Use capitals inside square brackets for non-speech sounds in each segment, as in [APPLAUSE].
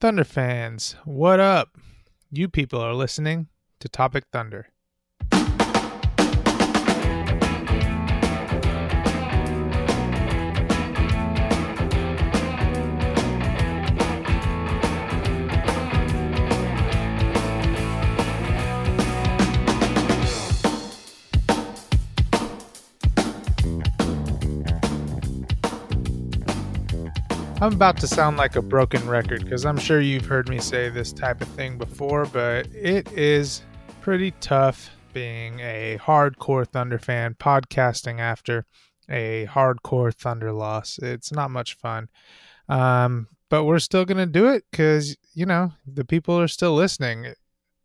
Thunder fans, what up? You people are listening to Topic Thunder. I'm about to sound like a broken record because I'm sure you've heard me say this type of thing before, but it is pretty tough being a hardcore Thunder fan podcasting after a hardcore Thunder loss. It's not much fun. Um, but we're still going to do it because, you know, the people are still listening.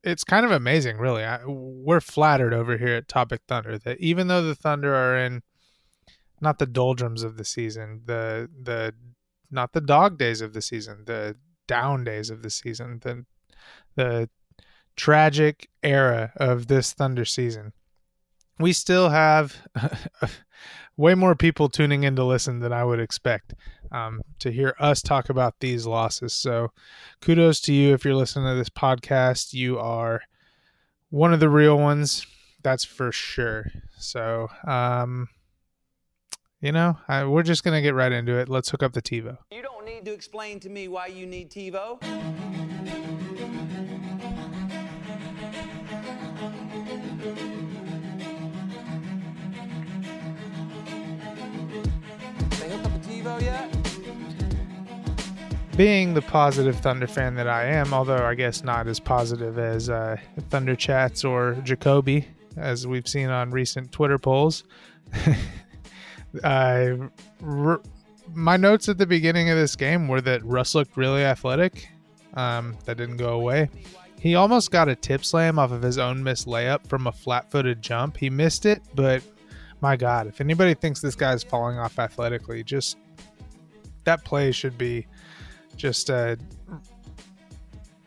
It's kind of amazing, really. I, we're flattered over here at Topic Thunder that even though the Thunder are in not the doldrums of the season, the the not the dog days of the season, the down days of the season, the the tragic era of this Thunder season. We still have [LAUGHS] way more people tuning in to listen than I would expect um, to hear us talk about these losses. So, kudos to you if you're listening to this podcast. You are one of the real ones, that's for sure. So, um, you know, I, we're just gonna get right into it. Let's hook up the TiVo. You don't need to explain to me why you need TiVo. They hook up the TiVo yet? Being the positive Thunder fan that I am, although I guess not as positive as uh, Thunder Chats or Jacoby, as we've seen on recent Twitter polls. [LAUGHS] I r- my notes at the beginning of this game were that Russ looked really athletic. Um, that didn't go away. He almost got a tip slam off of his own missed layup from a flat-footed jump. He missed it, but my God, if anybody thinks this guy's falling off athletically, just that play should be just uh,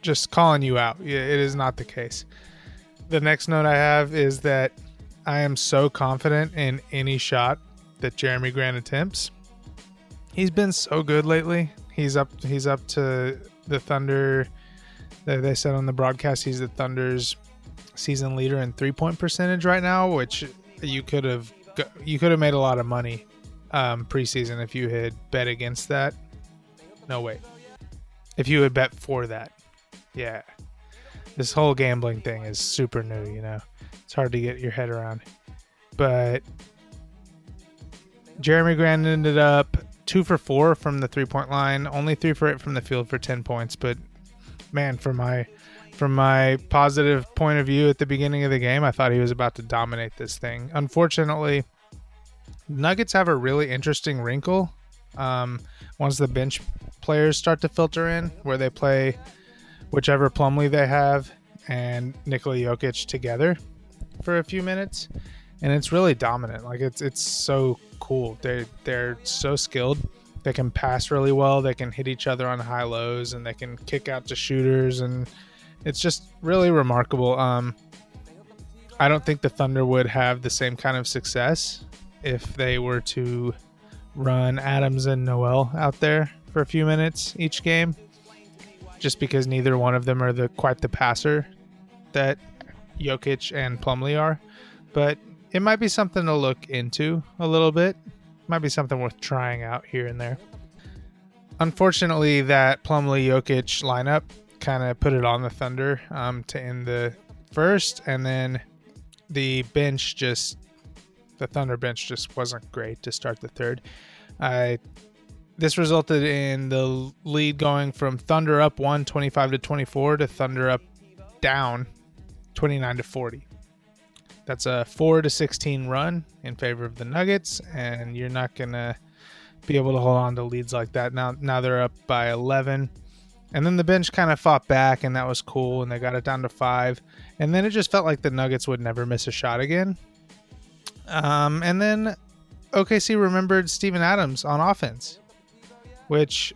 just calling you out. It is not the case. The next note I have is that I am so confident in any shot that Jerami Grant attempts. He's been so good lately. He's up. He's up to the Thunder. They said on the broadcast he's the Thunder's season leader in three point percentage right now, which you could have you could have made a lot of money um, preseason if you had bet against that. No way. If you had bet for that, yeah. This whole gambling thing is super new. You know, it's hard to get your head around. But Jerami Grant ended up two for four from the three point line, only three for eight from the field for ten points. But man, from my from my positive point of view at the beginning of the game, I thought he was about to dominate this thing. Unfortunately, Nuggets have a really interesting wrinkle um, once the bench players start to filter in, where they play whichever Plumlee they have and Nikola Jokic together for a few minutes, and it's really dominant. Like it's it's so cool. They they're so skilled. They can pass really well. They can hit each other on high lows, and they can kick out to shooters, and it's just really remarkable. Um, I don't think the Thunder would have the same kind of success if they were to run Adams and Noel out there for a few minutes each game, just because neither one of them are the quite the passer that Jokic and Plumlee are. But it might be something to look into a little bit. Might be something worth trying out here and there. Unfortunately, that Plumlee Jokic lineup kind of put it on the Thunder um, to end the first, and then the bench just the Thunder bench just wasn't great to start the third. I this resulted in the lead going from Thunder up 1 25 to 24 to Thunder up down 29 to 40. That's a 4 to 16 run in favor of the Nuggets and you're not to be able to hold on to leads like that. Now now they're up by 11 And then the bench kind of fought back, and that was cool, and they got it down to five. And then it just felt like the Nuggets would never miss a shot again. Um, and then OKC remembered Steven Adams on offense, which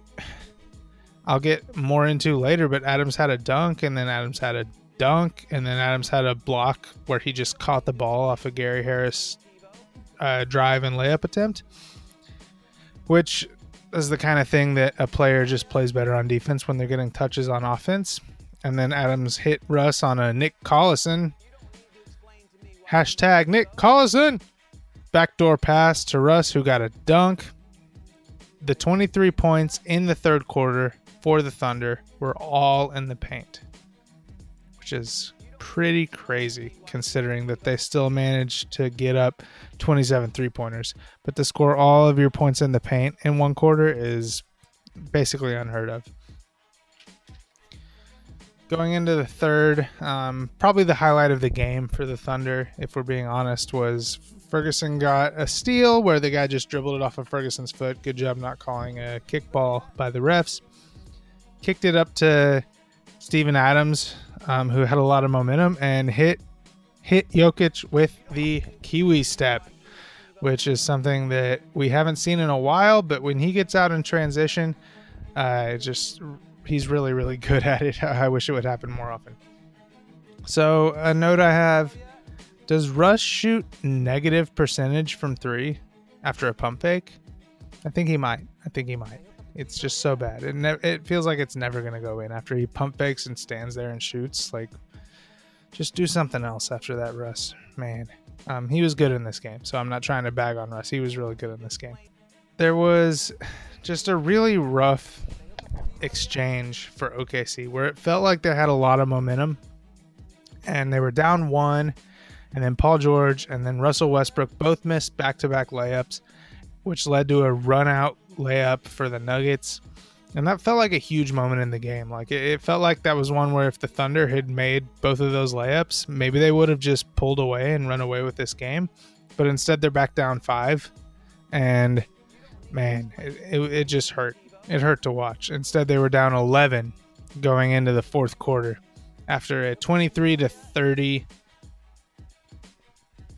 I'll get more into later. But Adams had a dunk, and then Adams had a dunk, and then Adams had a block where he just caught the ball off of Gary Harris uh, drive and layup attempt, which is the kind of thing that a player just plays better on defense when they're getting touches on offense. And then Adams hit Russ on a Nick Collison. Hashtag Nick Collison. Backdoor pass to Russ, who got a dunk. The 23 points in the third quarter for the Thunder were all in the paint, which is pretty crazy considering that they still managed to get up 27 three pointers. But to score all of your points in the paint in one quarter is basically unheard of. Going into the third, um, probably the highlight of the game for the Thunder, if we're being honest, was Ferguson got a steal where the guy just dribbled it off of Ferguson's foot. Good job not calling a kickball by the refs. Kicked it up to Steven Adams, um, who had a lot of momentum and hit hit Jokic with the Kiwi step, which is something that we haven't seen in a while. But when he gets out in transition, uh, just he's really really [LAUGHS] good at it. I wish it would happen more often. So a note I have: Does Russ shoot negative percentage from three after a pump fake? I think he might. I think he might. It's just so bad. It ne- it feels like it's never gonna go in after he pump fakes and stands there and shoots. Like, just do something else after that, Russ. Man, um, he was good in this game, so I'm not trying to bag on Russ. He was really good in this game. There was just a really rough exchange for OKC where it felt like they had a lot of momentum, and they were down one, and then Paul George and then Russell Westbrook both missed back-to-back layups, which led to a run out layup for the Nuggets. And that felt like a huge moment in the game. Like it, it, felt like that was one where if the Thunder had made both of those layups, maybe they would have just pulled away and run away with this game. But instead, they're back down five, and man, it, it, it just hurt. It hurt to watch. Instead, they were down 11 going into the fourth quarter after a 23 to 30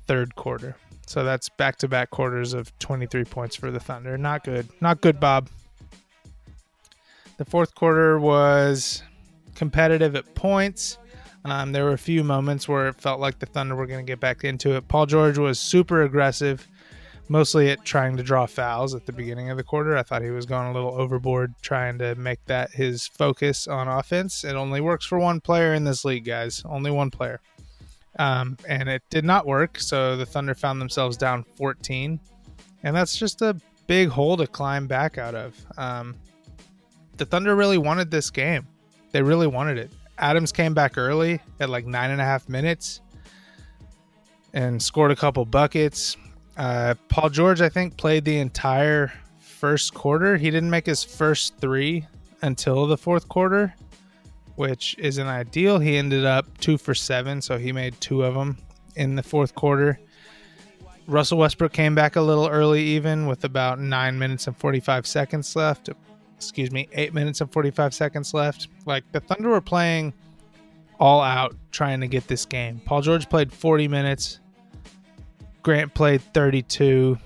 third quarter. So that's back to back quarters of 23 points for the Thunder. Not good. Not good, Bob. The fourth quarter was competitive at points. Um, there were a few moments where it felt like the Thunder were going to get back into it. Paul George was super aggressive, mostly at trying to draw fouls at the beginning of the quarter. I thought he was going a little overboard trying to make that his focus on offense. It only works for one player in this league, guys. Only one player. Um, and it did not work. So the Thunder found themselves down 14. And that's just a big hole to climb back out of. Um, the Thunder really wanted this game. They really wanted it. Adams came back early at like nine and a half minutes and scored a couple buckets. Uh, Paul George, I think, played the entire first quarter. He didn't make his first three until the fourth quarter which isn't ideal. He ended up two for seven, so he made two of them in the fourth quarter. Russell Westbrook came back a little early, even with about nine minutes and 45 seconds left. Excuse me, eight minutes and 45 seconds left. Like the Thunder were playing all out trying to get this game. Paul George played 40 minutes. Grant played 32.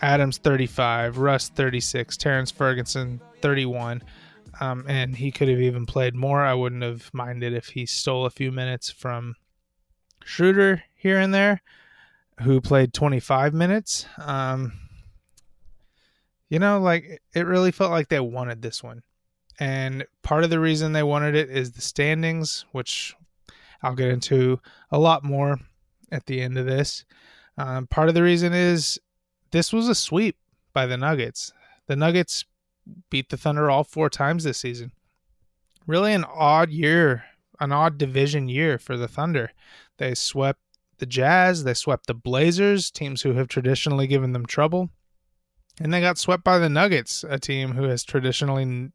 Adams 35. Russ 36. Terrence Ferguson 31. Um, and he could have even played more. I wouldn't have minded if he stole a few minutes from Schroeder here and there, who played 25 minutes. Um, you know, like it really felt like they wanted this one. And part of the reason they wanted it is the standings, which I'll get into a lot more at the end of this. Um, part of the reason is this was a sweep by the Nuggets. The Nuggets beat the Thunder all four times this season. Really an odd year, an odd division year for the Thunder. They swept the Jazz, they swept the Blazers, teams who have traditionally given them trouble. And they got swept by the Nuggets, a team who has traditionally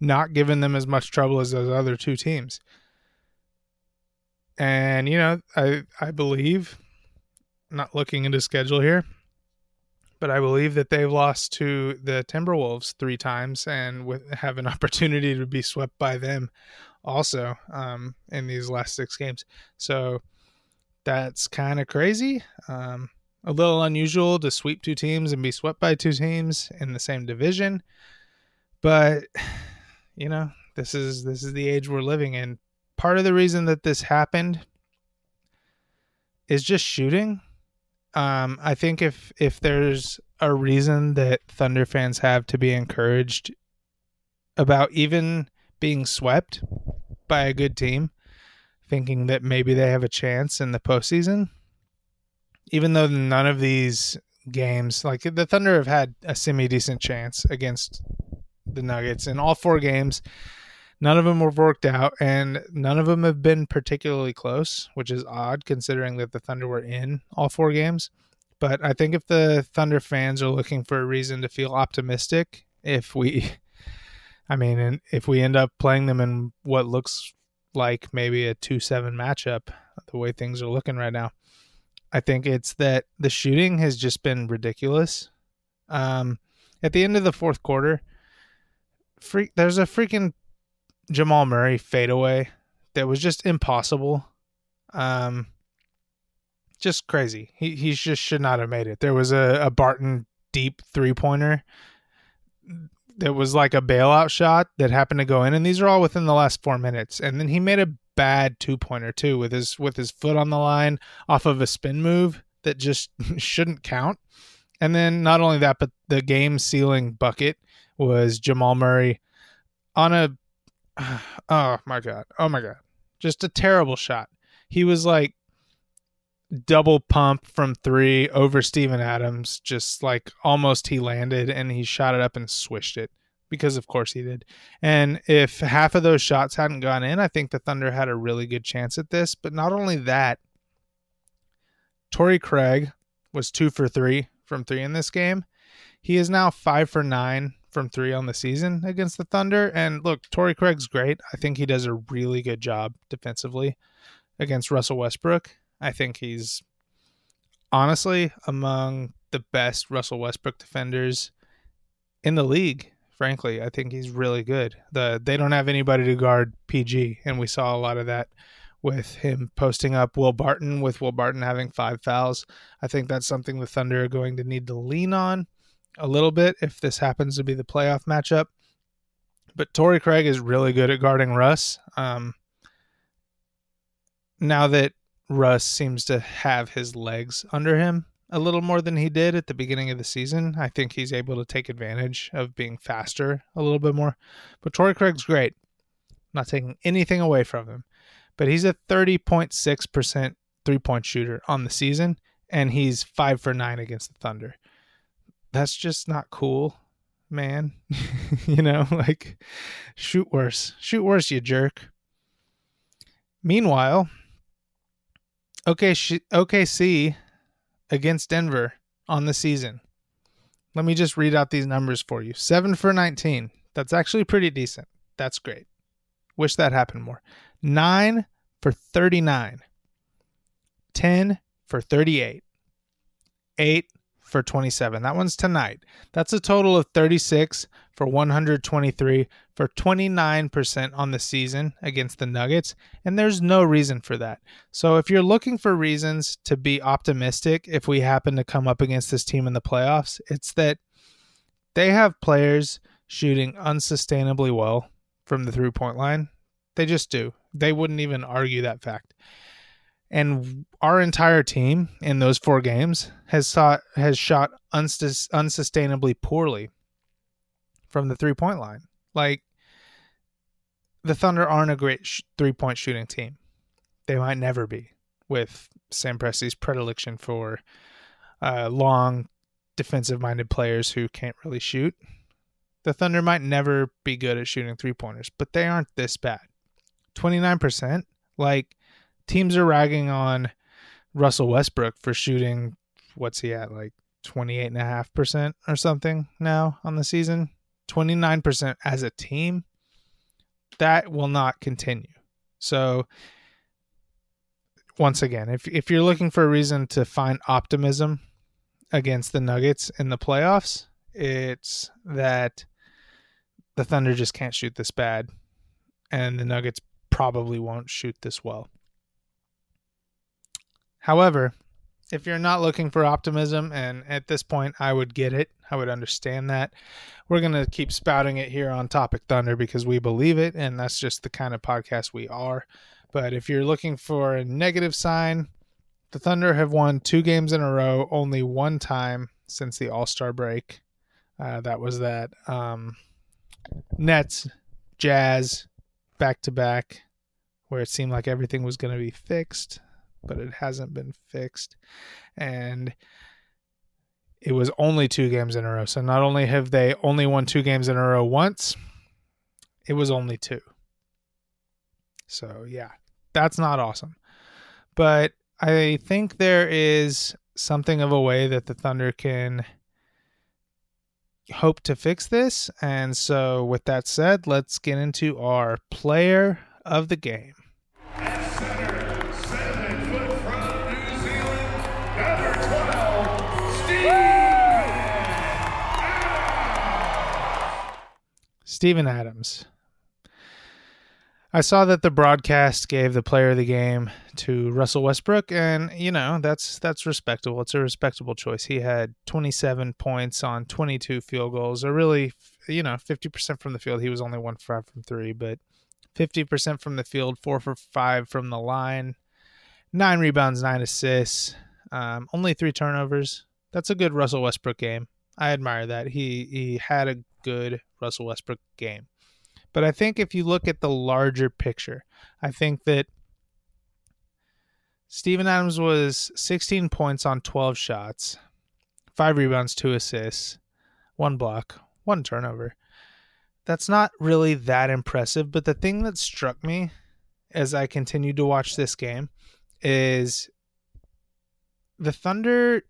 not given them as much trouble as those other two teams. And you know, I I believe not looking into schedule here, but I believe that they've lost to the Timberwolves three times and with, have an [LAUGHS] opportunity to be swept by them also um, in these last six games. So that's kind of crazy. Um, a little unusual to sweep two teams and be swept by two teams in the same division, but [SIGHS] you know this is this is the age we're living in. Part of the reason that this happened is just shooting. Um, I think if if there's a reason that Thunder fans have to be encouraged about even being swept by a good team, thinking that maybe they have a chance in the postseason, even though none of these games, like the Thunder, have had a semi decent chance against the Nuggets in all four games. None of them have worked out, and none of them have been particularly close, which is odd considering that the Thunder were in all four games. But I think if the Thunder fans are looking for a reason to feel optimistic, if we, [LAUGHS] I mean, if we end up playing them in what looks like maybe a 2 7 matchup, the way things are looking right now, I think it's that the shooting has just been ridiculous. Um, at the end of the fourth quarter, freak, there's a freaking Jamal Murray fadeaway that was just impossible. Um, just crazy. He he just should not have made it. There was a, a Barton deep three pointer that was like a bailout shot that happened to go in, and these are all within the last four minutes. And then he made a bad two pointer too with his with his foot on the line off of a spin move that just [LAUGHS] shouldn't count. And then not only that, but the game sealing bucket was Jamal Murray on a [SIGHS] oh my god. Oh my god. Just a terrible shot. He was like double pump from three over Steven Adams, just like almost he landed and he shot it up and swished it because of course he did. And if half of those shots hadn't gone in, I think the Thunder had a really good chance at this. But not only that, Torrey Craig was two for three from three in this game. He is now five for nine from three on the season against the Thunder. And look, Torrey Craig's great. I think he does a really good job defensively against Russell Westbrook. I think he's honestly among the best Russell Westbrook defenders in the league. Frankly, I think he's really good. The they don't have anybody to guard PG, and we saw a lot of that with him posting up Will Barton, with Will Barton having five fouls. I think that's something the Thunder are going to need to lean on a little bit if this happens to be the playoff matchup. But Torrey Craig is really good at guarding Russ. Um, now that Russ seems to have his legs under him a little more than he did at the beginning of the season, I think he's able to take advantage of being faster a little bit more. But Torrey Craig's great. not taking anything away from him. But he's a 30.6% three point shooter on the season, and he's five for nine against the Thunder that's just not cool, man. [LAUGHS] you know, like shoot worse. Shoot worse, you jerk. Meanwhile, OKC, OKC against Denver on the season. Let me just read out these numbers for you. 7 for 19. That's actually pretty decent. That's great. Wish that happened more. 9 for 39. 10 for 38. 8 for 27. That one's tonight. That's a total of 36 for 123 for 29% on the season against the Nuggets, and there's no reason for that. So if you're looking for reasons to be optimistic if we happen to come up against this team in the playoffs, it's that they have players shooting unsustainably well from the three-point line. They just do. They wouldn't even argue that fact and our entire team in those four games has sought, has shot unsus- unsustainably poorly from the three point line. Like the Thunder aren't a great sh- three point shooting team. They might never be with Sam Presti's predilection for uh, long defensive minded players who can't really shoot. The Thunder might never be good at shooting three pointers, but they aren't this bad. 29%. Like teams are ragging on Russell Westbrook for shooting what's he at like 28.5% or something now on the season 29% as a team that will not continue so once again if if you're looking for a reason to find optimism against the Nuggets in the playoffs. It's that the Thunder just can't shoot this bad, and the Nuggets probably won't shoot this well. However, if you're not looking for optimism, and at this point I would get it, I would understand that. We're going to keep spouting it here on Topic Thunder because we believe it, and that's just the kind of podcast we are. But if you're looking for a negative sign, the Thunder have won two games in a row, only one time since the All Star break. Uh, that was that um, Nets, Jazz, back to back, where it seemed like everything was going to be fixed, but it hasn't been fixed. And it was only two games in a row. So not only have they only won two games in a row once, it was only two. So yeah, that's not awesome. But I think there is something of a way that the Thunder can hope to fix this. And so, with that said, let's get into our player of the game. Steven Adams. I saw that the broadcast gave the player of the game to Russell Westbrook, and you know that's that's respectable. It's a respectable choice. He had 27 points on 22 field goals, or really, you know, 50% from the field. He was only one for five from three, but 50% from the field, four for five from the line, nine rebounds, nine assists, um, only three turnovers. That's a good Russell Westbrook game. I admire that. He he had a good Russell Westbrook game. But I think if you look at the larger picture, I think that Steven Adams was 16 points on 12 shots, five rebounds, two assists, one block, one turnover. That's not really that impressive. But the thing that struck me as I continued to watch this game is the Thunder.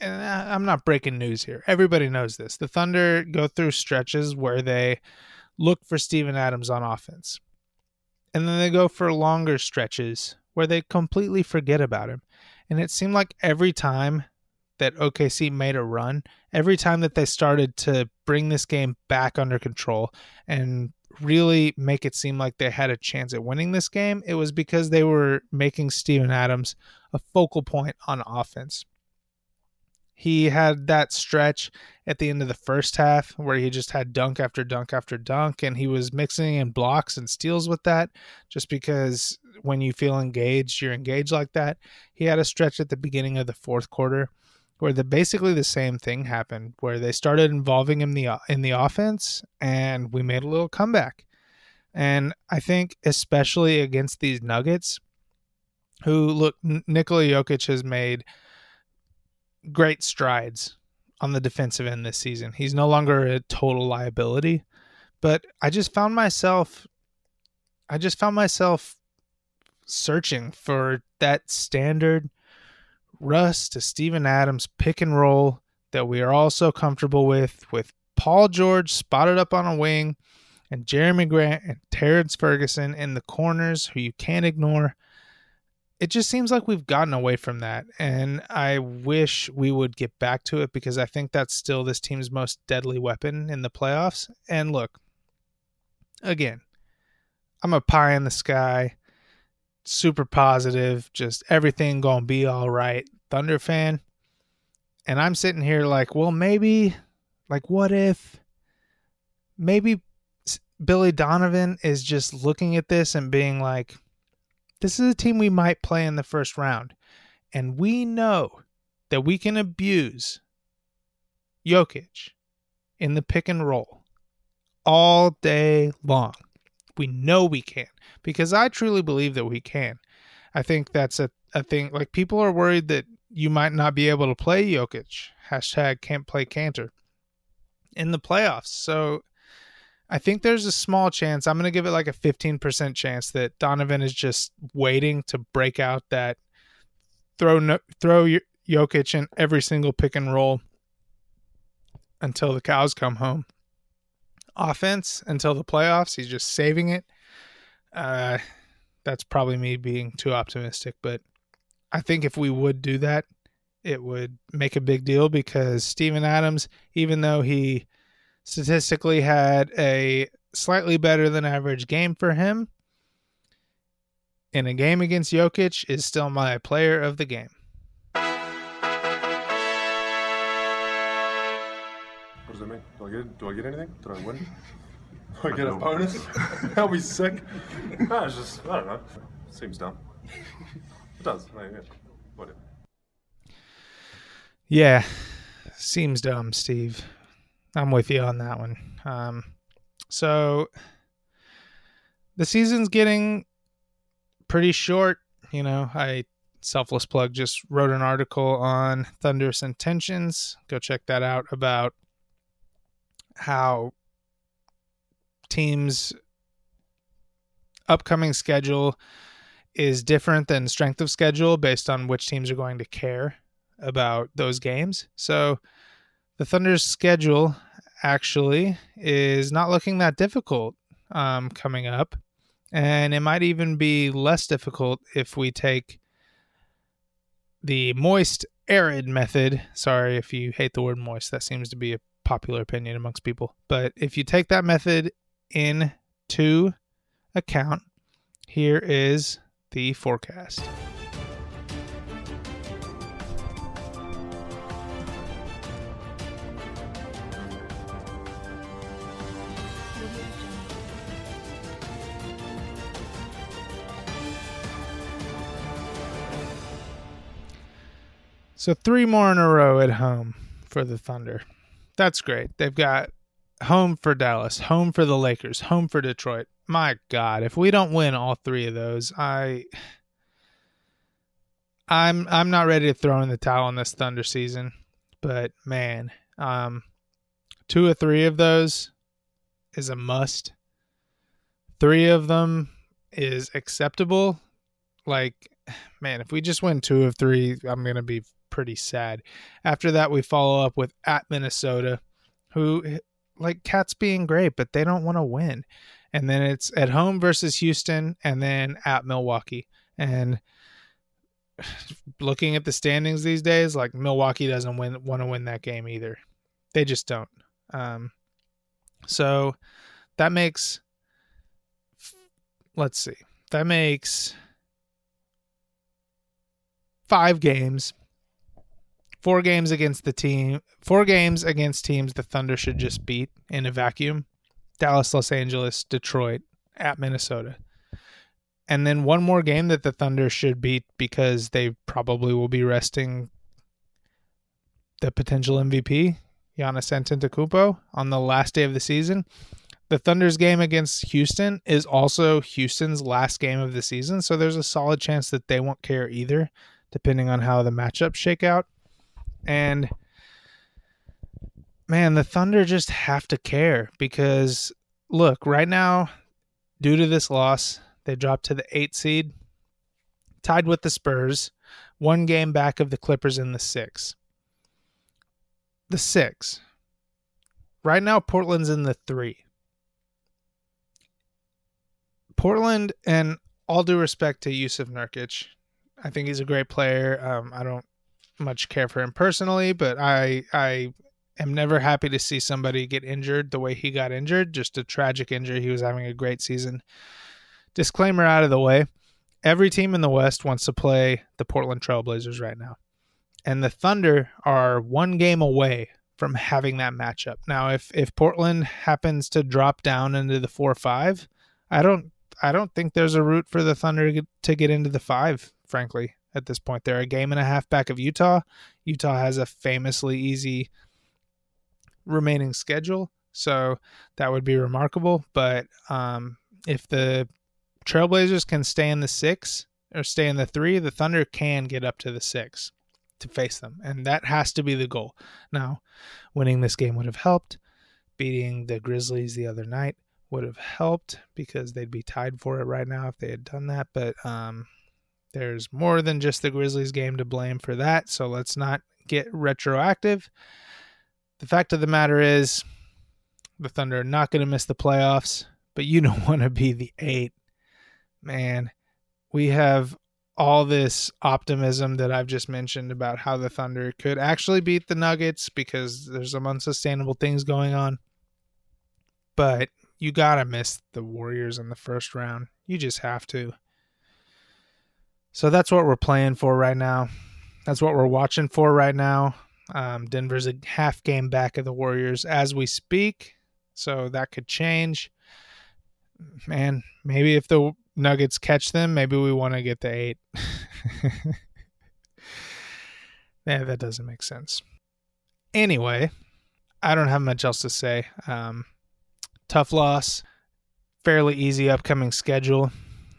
And uh, I'm not breaking news here. Everybody knows this. The Thunder go through stretches where they look for Steven Adams on offense. And then they go for longer stretches where they completely forget about him. And it seemed like every time that OKC made a run, every time that they started to bring this game back under control and really make it seem like they had a chance at winning this game, it was because they were making Steven Adams a focal point on offense. He had that stretch at the end of the first half where he just had dunk after dunk after dunk, and he was mixing in blocks and steals with that just because when you feel engaged, you're engaged like that. He had a stretch at the beginning of the fourth quarter where the basically the same thing happened where they started involving him the in the offense and we made a little comeback. And I think especially against these Nuggets who look Nikola Jokic has made great strides on the defensive end this season. He's no longer a total liability, but I just found myself I just found myself searching for that standard Russ to Steven Adams pick and roll that we are all so comfortable with, with Paul George spotted up on a wing and Jerami Grant and Terrence Ferguson in the corners who you can't ignore. It just seems like we've gotten away from that. And I wish we would get back to it because I think that's still this team's most deadly weapon in the playoffs. And look, again, I'm a pie in the sky super positive, just everything to be all right. Thunder fan. And I'm sitting here like, well, maybe, like, what if maybe Billy Donovan is just looking at this and being like, this is a team we might play in the first round. And we know that we can abuse Jokic in the pick and roll all day long. We know we can because I truly believe that we can. I think that's a, a thing. Like people are worried that you might not be able to play Jokic. Hashtag can't play Kanter in the playoffs. So I think there's a small chance. I'm going to give it like a 15% chance that Donovan is just waiting to break out that throw no, throw Jokic in every single pick and roll until the cows come home. Offense until the playoffs, he's just saving it. Uh, that's probably me being too optimistic, but I think if we would do that, it would make a big deal because Steven Adams, even though he statistically had a slightly better than average game for him in a game against Jokic, is still my player of the game. What does that mean? Do I get do I get anything? Did I win? [LAUGHS] Do I get a bonus? [LAUGHS] That'll be sick. [LAUGHS] No, it's just I don't know. Seems dumb. It does. I mean, yeah. Whatever. Yeah, seems dumb, Steve. I'm with you on that one. Um, so the season's getting pretty short. You know, I selfless plug just wrote an article on Thunderous Intentions. Go check that out about how teams' upcoming schedule is different than strength of schedule based on which teams are going to care about those games. So the Thunder's schedule actually is not looking that difficult um, coming up. And it might even be less difficult if we take the moist arid method. Sorry if you hate the word moist, that seems to be a popular opinion amongst people. But if you take that method into account, here is the forecast. So three more in a row at home for the Thunder. That's great. They've got home for Dallas, home for the Lakers, home for Detroit. My God, if we don't win all three of those, I I'm I'm not ready to throw in the towel on this Thunder season. But man, um two or three of those is a must. Three of them is acceptable. Like, man, if we just win two of three, I'm gonna be pretty sad. After that, we follow up with at Minnesota, who like Cats being great, but they don't want to win. And then it's at home versus Houston, and then at Milwaukee. And looking at the standings these days, like Milwaukee doesn't win want to win that game either. They just don't. Um, so that makes let's see. That makes five games. Four games against the team. Four games against teams the Thunder should just beat in a vacuum. Dallas, Los Angeles, Detroit, at Minnesota. And then one more game that the Thunder should beat because they probably will be resting the potential MVP, Giannis Antetokounmpo, on the last day of the season. The Thunder's game against Houston is also Houston's last game of the season, so there's a solid chance that they won't care either, depending on how the matchups shake out. And man, the Thunder just have to care because look, right now, due to this loss, they dropped to the eight seed, tied with the Spurs, one game back of the Clippers in the six. The six. Right now, Portland's in the three. Portland, and all due respect to Jusuf Nurkic, I think he's a great player. Um, I don't much care for him personally, but I I am never happy to see somebody get injured the way he got injured. Just a tragic injury. He was having a great season. Disclaimer out of the way. Every team in the West wants to play the Portland Trailblazers right now. And the Thunder are one game away from having that matchup. Now, if if Portland happens to drop down into the 4-5, I don't I don't think there's a route for the Thunder to get, to get into the 5, frankly at this point. They're a game and a half back of Utah. Utah has a famously easy remaining schedule, so that would be remarkable. But um, if the Trailblazers can stay in the six or stay in the three, the Thunder can get up to the six to face them, and that has to be the goal. Now, winning this game would have helped. Beating the Grizzlies the other night would have helped because they'd be tied for it right now if they had done that. But um, there's more than just the Grizzlies game to blame for that, so let's not get retroactive. The fact of the matter is, the Thunder are not going to miss the playoffs, but you [LAUGHS] don't want to be the eight. Man, we have all this optimism that I've just mentioned about how the Thunder could actually beat the Nuggets because there's some unsustainable things going on. But you got to miss the Warriors in the first round. You just have to. So that's what we're playing for right now. That's what we're watching for right now. Um, Denver's a half game back of the Warriors as we speak. So that could change. Man, maybe if the Nuggets catch them, maybe we want to get the eight. [LAUGHS] yeah, that doesn't make sense. Anyway, I don't have much else to say. Um, tough loss, fairly easy upcoming schedule.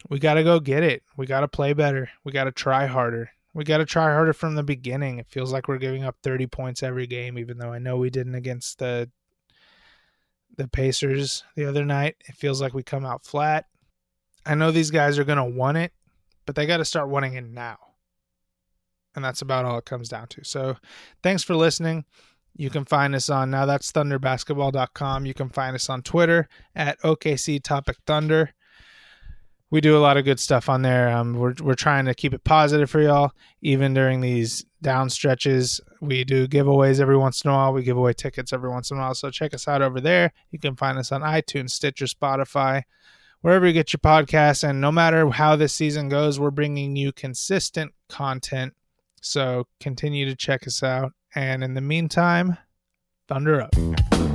We got to go get it. We got to play better. We got to try harder. We got to try harder from the beginning. It feels like we're giving up 30 points every game, even though I know we didn't against the the Pacers the other night. It feels like we come out flat. I know these guys are going to want it, but they got to start wanting it now. And that's about all it comes down to. So, thanks for listening. You can find us on now that's thunderbasketball.com. You can find us on Twitter at OKC Topic Thunder. We do a lot of good stuff on there. Um, we're we're trying to keep it positive for y'all, even during these down stretches. We do giveaways every once in a while. We give away tickets every once in a while. So check us out over there. You can find us on iTunes, Stitcher, Spotify, wherever you get your podcasts. And no matter how this season goes, we're bringing you consistent content. So continue to check us out. And in the meantime, thunder up.